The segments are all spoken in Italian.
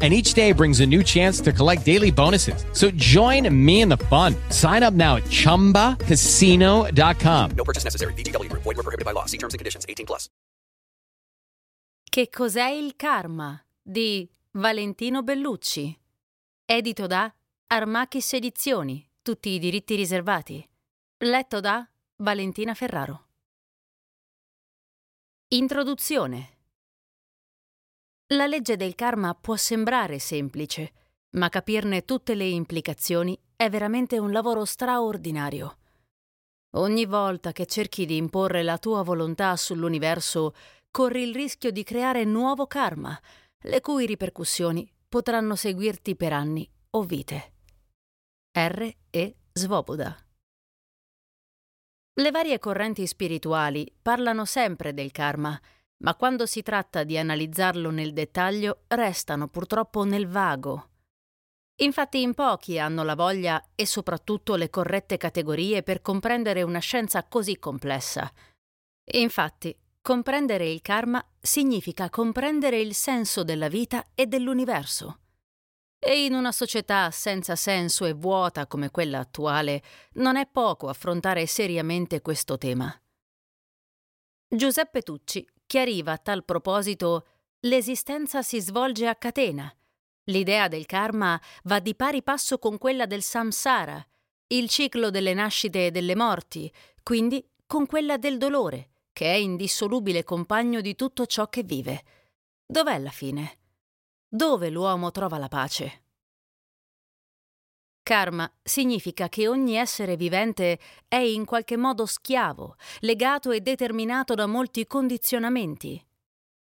And each day brings a new chance to collect daily bonuses. So join me in the fun. Sign up now at chumbacasino.com. No purchase necessary. VGW Group. Void were prohibited by law. See terms and conditions. 18 plus. Che cos'è il karma? di Valentino Bellucci. Edito da Armachis Edizioni. Tutti i diritti riservati. Letto da Valentina Ferraro. Introduzione. La legge del karma può sembrare semplice, ma capirne tutte le implicazioni è veramente un lavoro straordinario. Ogni volta che cerchi di imporre la tua volontà sull'universo, corri il rischio di creare nuovo karma, le cui ripercussioni potranno seguirti per anni o vite. R. E. Svoboda. Le varie correnti spirituali parlano sempre del karma, ma quando si tratta di analizzarlo nel dettaglio restano purtroppo nel vago. Infatti in pochi hanno la voglia e soprattutto le corrette categorie per comprendere una scienza così complessa. Infatti, comprendere il karma significa comprendere il senso della vita e dell'universo. E in una società senza senso e vuota come quella attuale, non è poco affrontare seriamente questo tema. Giuseppe Tucci chiariva a tal proposito l'esistenza si svolge a catena. L'idea del karma va di pari passo con quella del samsara, il ciclo delle nascite e delle morti, quindi con quella del dolore, che è indissolubile compagno di tutto ciò che vive. Dov'è la fine? Dove l'uomo trova la pace? Karma significa che ogni essere vivente è in qualche modo schiavo, legato e determinato da molti condizionamenti.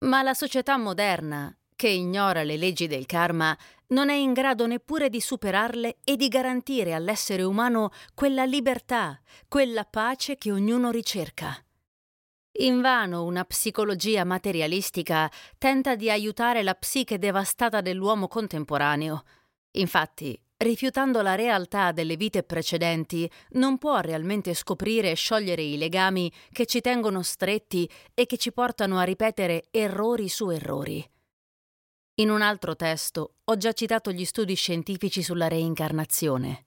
Ma la società moderna, che ignora le leggi del karma, non è in grado neppure di superarle e di garantire all'essere umano quella libertà, quella pace che ognuno ricerca. Invano una psicologia materialistica tenta di aiutare la psiche devastata dell'uomo contemporaneo. Infatti, rifiutando la realtà delle vite precedenti, non può realmente scoprire e sciogliere i legami che ci tengono stretti e che ci portano a ripetere errori su errori. In un altro testo ho già citato gli studi scientifici sulla reincarnazione.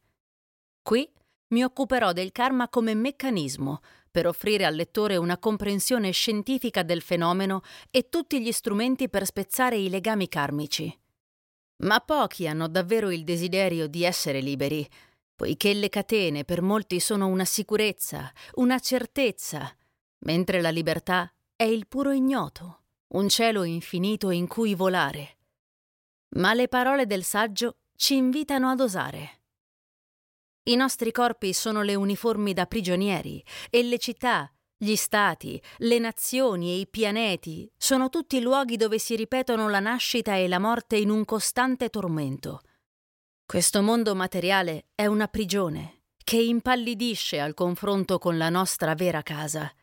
Qui mi occuperò del karma come meccanismo per offrire al lettore una comprensione scientifica del fenomeno e tutti gli strumenti per spezzare i legami karmici. Ma pochi hanno davvero il desiderio di essere liberi, poiché le catene per molti sono una sicurezza, una certezza, mentre la libertà è il puro ignoto, un cielo infinito in cui volare. Ma le parole del saggio ci invitano ad osare. I nostri corpi sono le uniformi da prigionieri e le città, gli stati, le nazioni e i pianeti sono tutti luoghi dove si ripetono la nascita e la morte in un costante tormento. Questo mondo materiale è una prigione che impallidisce al confronto con la nostra vera casa.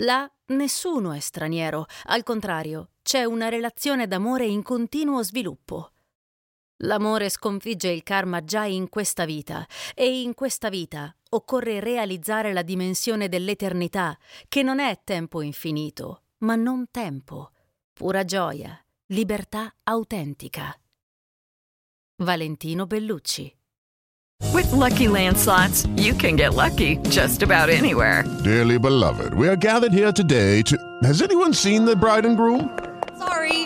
Là nessuno è straniero, al contrario, c'è una relazione d'amore in continuo sviluppo. L'amore sconfigge il karma già in questa vita e in questa vita occorre realizzare la dimensione dell'eternità, che non è tempo infinito, ma non tempo, pura gioia, libertà autentica. Valentino Bellucci With lucky landslots, you can get lucky just about anywhere. Dearly beloved, we are gathered here today to. Has anyone seen the bride and groom? Sorry,